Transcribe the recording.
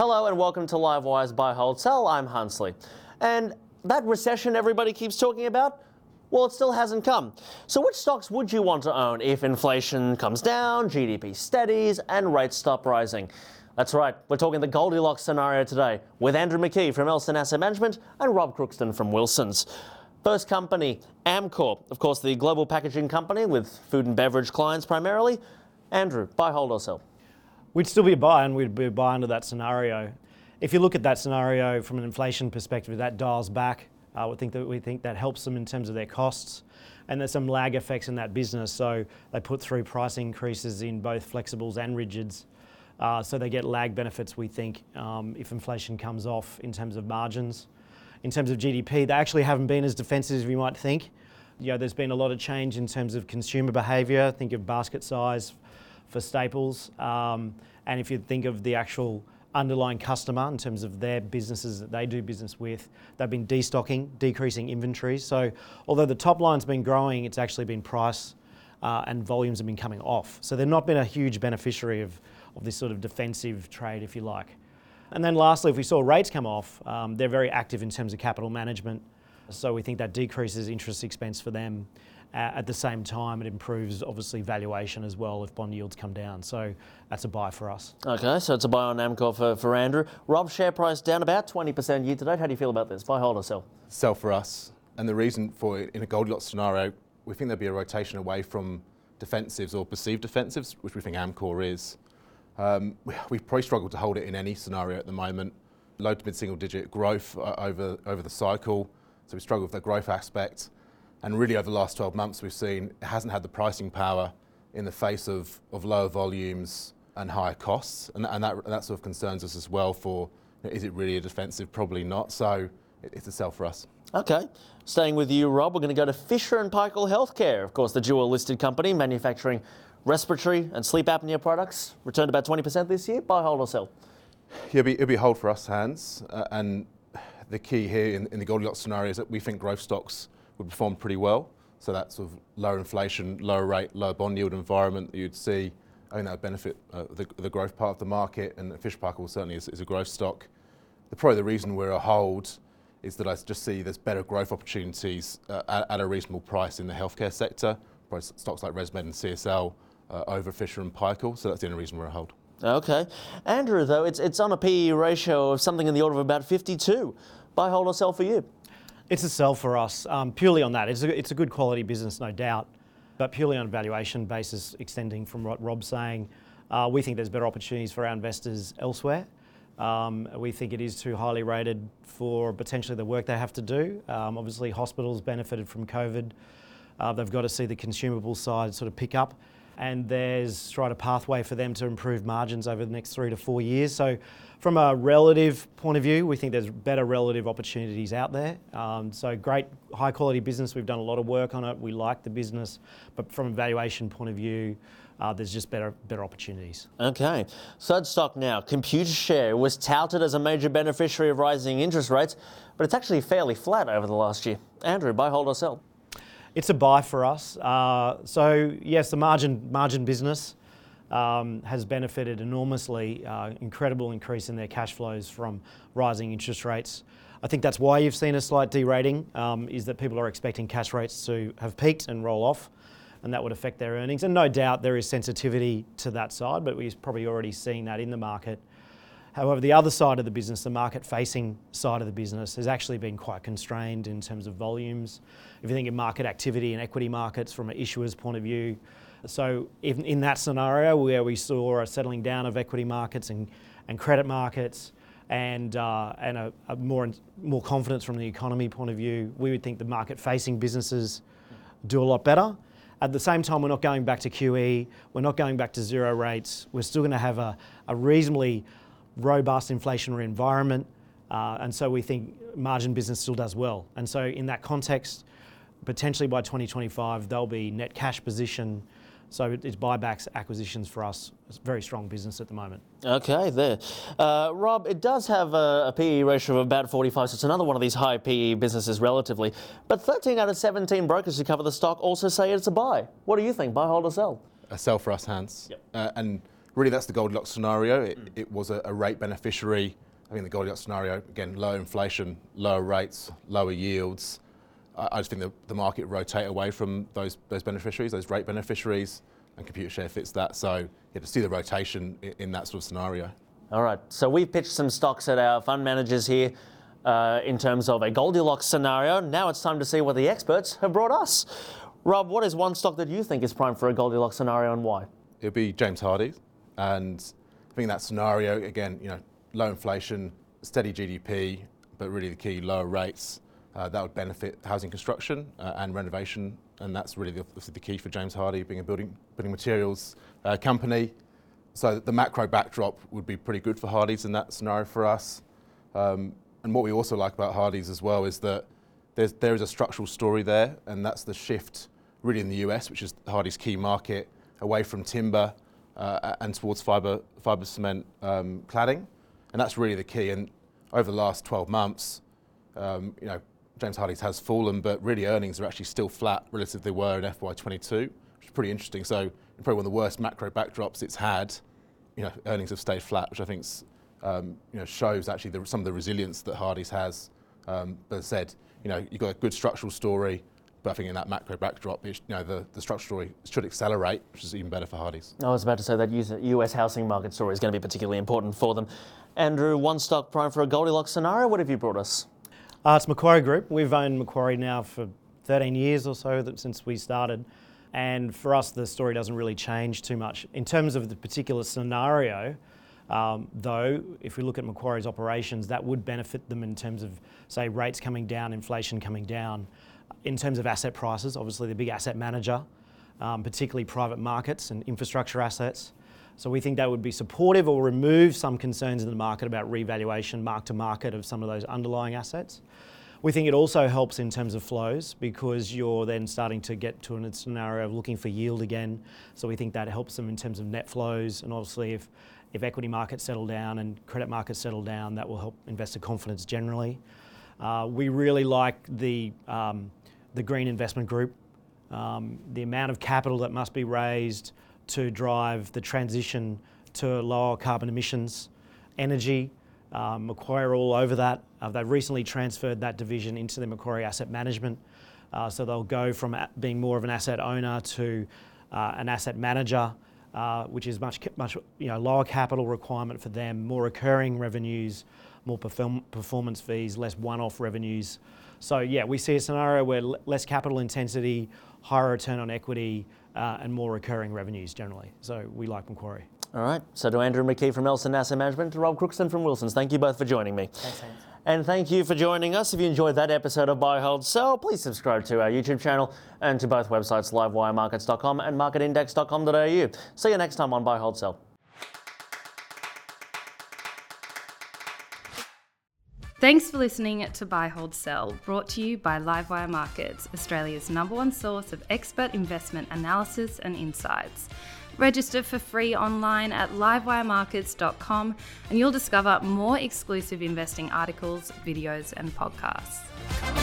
Hello and welcome to Livewire's Buy Hold Sell. I'm Hans Lee. And that recession everybody keeps talking about, well, it still hasn't come. So, which stocks would you want to own if inflation comes down, GDP steadies, and rates stop rising? That's right, we're talking the Goldilocks scenario today with Andrew McKie from Elston Asset Management and Rob Crookston from Wilsons. First company, Amcor, of course, the global packaging company with food and beverage clients primarily. Andrew, buy, hold, or sell? We'd still be a buy and we'd be a buy under that scenario. If you look at that scenario from an inflation perspective, that dials back. Uh, we think that we think that helps them in terms of their costs, and there's some lag effects in that business. So they put through price increases in both flexibles and rigids, uh, so they get lag benefits. We think um, if inflation comes off in terms of margins, in terms of GDP, they actually haven't been as defensive as we might think. You know, there's been a lot of change in terms of consumer behaviour. Think of basket size, for staples. Um, and if you think of the actual underlying customer in terms of their businesses that they do business with, they've been destocking, decreasing inventories. So although the top line's been growing, it's actually been price uh, and volumes have been coming off. So they've not been a huge beneficiary of, of this sort of defensive trade, if you like. And then lastly, if we saw rates come off, um, they're very active in terms of capital management. So we think that decreases interest expense for them. Uh, at the same time, it improves obviously valuation as well if bond yields come down. So that's a buy for us. Okay, so it's a buy on Amcor for, for Andrew. Rob, share price down about 20% year to date. How do you feel about this? Buy, hold, or sell? Sell for us. And the reason for it in a Goldilocks scenario, we think there'll be a rotation away from defensives or perceived defensives, which we think Amcor is. Um, we, we probably struggle to hold it in any scenario at the moment. Low to mid single digit growth uh, over, over the cycle. So we struggle with the growth aspect. And really, over the last 12 months, we've seen it hasn't had the pricing power in the face of, of lower volumes and higher costs. And, and, that, and that sort of concerns us as well for you know, is it really a defensive? Probably not. So it, it's a sell for us. Okay. Staying with you, Rob, we're going to go to Fisher and Paykel Healthcare, of course, the dual listed company manufacturing respiratory and sleep apnea products. Returned about 20% this year. Buy, hold, or sell? Yeah, it'll be, it'll be hold for us, Hans. Uh, and the key here in, in the Goldilocks scenario is that we think growth stocks would perform pretty well. So that sort of lower inflation, lower rate, lower bond yield environment that you'd see, I think that would benefit uh, the, the, growth part of the market, and Fisher Paykel certainly is, is, a growth stock. The, probably the reason we're a hold is that I just see there's better growth opportunities uh, at, at, a reasonable price in the healthcare sector, probably stocks like ResMed and CSL uh, over Fisher and Paykel, so that's the only reason we're a hold. Okay. Andrew, though, it's, it's on a PE ratio of something in the order of about 52. Buy, hold, or sell for you? It's a sell for us um, purely on that. It's a, it's a good quality business, no doubt, but purely on a valuation basis, extending from what Rob's saying, uh, we think there's better opportunities for our investors elsewhere. Um, we think it is too highly rated for potentially the work they have to do. Um, obviously, hospitals benefited from COVID. Uh, they've got to see the consumable side sort of pick up and there's right a pathway for them to improve margins over the next three to four years. So, from a relative point of view, we think there's better relative opportunities out there. Um, so, great, high quality business. We've done a lot of work on it. We like the business, but from a valuation point of view, uh, there's just better better opportunities. Okay, third stock now. Computershare was touted as a major beneficiary of rising interest rates, but it's actually fairly flat over the last year. Andrew, buy, hold, or sell? It's a buy for us. Uh, so yes, the margin margin business um, has benefited enormously. Uh, incredible increase in their cash flows from rising interest rates. I think that's why you've seen a slight derating. Um, is that people are expecting cash rates to have peaked and roll off, and that would affect their earnings. And no doubt there is sensitivity to that side, but we've probably already seen that in the market. However, the other side of the business, the market facing side of the business, has actually been quite constrained in terms of volumes. If you think of market activity in equity markets from an issuer's point of view, so in, in that scenario where we saw a settling down of equity markets and, and credit markets, and uh, and a, a more more confidence from the economy point of view, we would think the market-facing businesses do a lot better. At the same time, we're not going back to QE. We're not going back to zero rates. We're still going to have a, a reasonably robust inflationary environment, uh, and so we think margin business still does well. And so in that context, potentially by 2025, they'll be net cash position. So it's buybacks, acquisitions for us. It's a very strong business at the moment. Okay, there. Uh, Rob, it does have a, a, PE ratio of about 45, so it's another one of these high PE businesses relatively. But 13 out of 17 brokers who cover the stock also say it's a buy. What do you think? Buy, hold, or sell? A sell for us, Hans. Yep. Uh, and really, that's the Goldilocks scenario. It, mm. it was a, a, rate beneficiary. I mean, the Goldilocks scenario, again, low inflation, lower rates, lower yields. I just think the, the market rotate away from those, those beneficiaries, those rate beneficiaries, and Computershare fits that. So you have to see the rotation in, in, that sort of scenario. All right. So we've pitched some stocks at our fund managers here uh, in terms of a Goldilocks scenario. Now it's time to see what the experts have brought us. Rob, what is one stock that you think is prime for a Goldilocks scenario and why? It'd be James Hardie. And I think that scenario, again, you know, low inflation, steady GDP, but really the key, lower rates uh, that would benefit housing construction uh, and renovation, and that's really the, the, key for James Hardie being a building, building materials uh, company. So the macro backdrop would be pretty good for Hardie's in that scenario for us. Um, and what we also like about Hardie's as well is that there's, there is a structural story there, and that's the shift really in the US, which is Hardie's key market, away from timber and towards fiber cement um, cladding, and that's really the key. And over the last 12 months, um, you know, James Hardie's has fallen, but really earnings are actually still flat relative to they were in FY22, which is pretty interesting. So probably one of the worst macro backdrops it's had, you know, earnings have stayed flat, which I think um, you know, shows actually some of the resilience that Hardie's has. But as I said, you know, you've got a good structural story, but I think in that macro backdrop, you know, the, the structural story should accelerate, which is even better for Hardie's. I was about to say that US housing market story is going to be particularly important for them. Andrew, one stock prime for a Goldilocks scenario. What have you brought us? Uh, it's Macquarie Group. We've owned Macquarie now for 13 years or so since we started. And for us, the story doesn't really change too much. In terms of the particular scenario, um, though, if we look at Macquarie's operations, that would benefit them in terms of, say, rates coming down, inflation coming down. In terms of asset prices, obviously, the big asset manager, um, particularly private markets and infrastructure assets. So we think that would be supportive or remove some concerns in the market about revaluation, mark to market of some of those underlying assets. We think it also helps in terms of flows because you're then starting to get to a scenario of looking for yield again. So we think that helps them in terms of net flows. And obviously, if, if equity markets settle down and credit markets settle down, that will help investor confidence generally. Uh, we really like the, um, the Green Investment Group. Um, the amount of capital that must be raised, to drive the transition to lower carbon emissions, energy. Um, Macquarie are all over that. Uh, they've recently transferred that division into the Macquarie Asset Management. Uh, so they'll go from being more of an asset owner to uh, an asset manager, uh, which is much much you know lower capital requirement for them, more recurring revenues, more perform- performance fees, less one-off revenues. So yeah, we see a scenario where l- less capital intensity, higher return on equity, uh, and more recurring revenues generally. So we like Macquarie. All right. So to Andrew McKie from Elston Asset Management, to Rob Crookston from Wilsons, thank you both for joining me. Thanks, Hans. And thank you for joining us. If you enjoyed that episode of Buy, Hold, Sell, please subscribe to our YouTube channel and to both websites, livewiremarkets.com and marketindex.com.au. See you next time on Buy, Hold, Sell. Thanks for listening to Buy, Hold, Sell, brought to you by Livewire Markets, Australia's number one source of expert investment analysis and insights. Register for free online at livewiremarkets.com and you'll discover more exclusive investing articles, videos, and podcasts.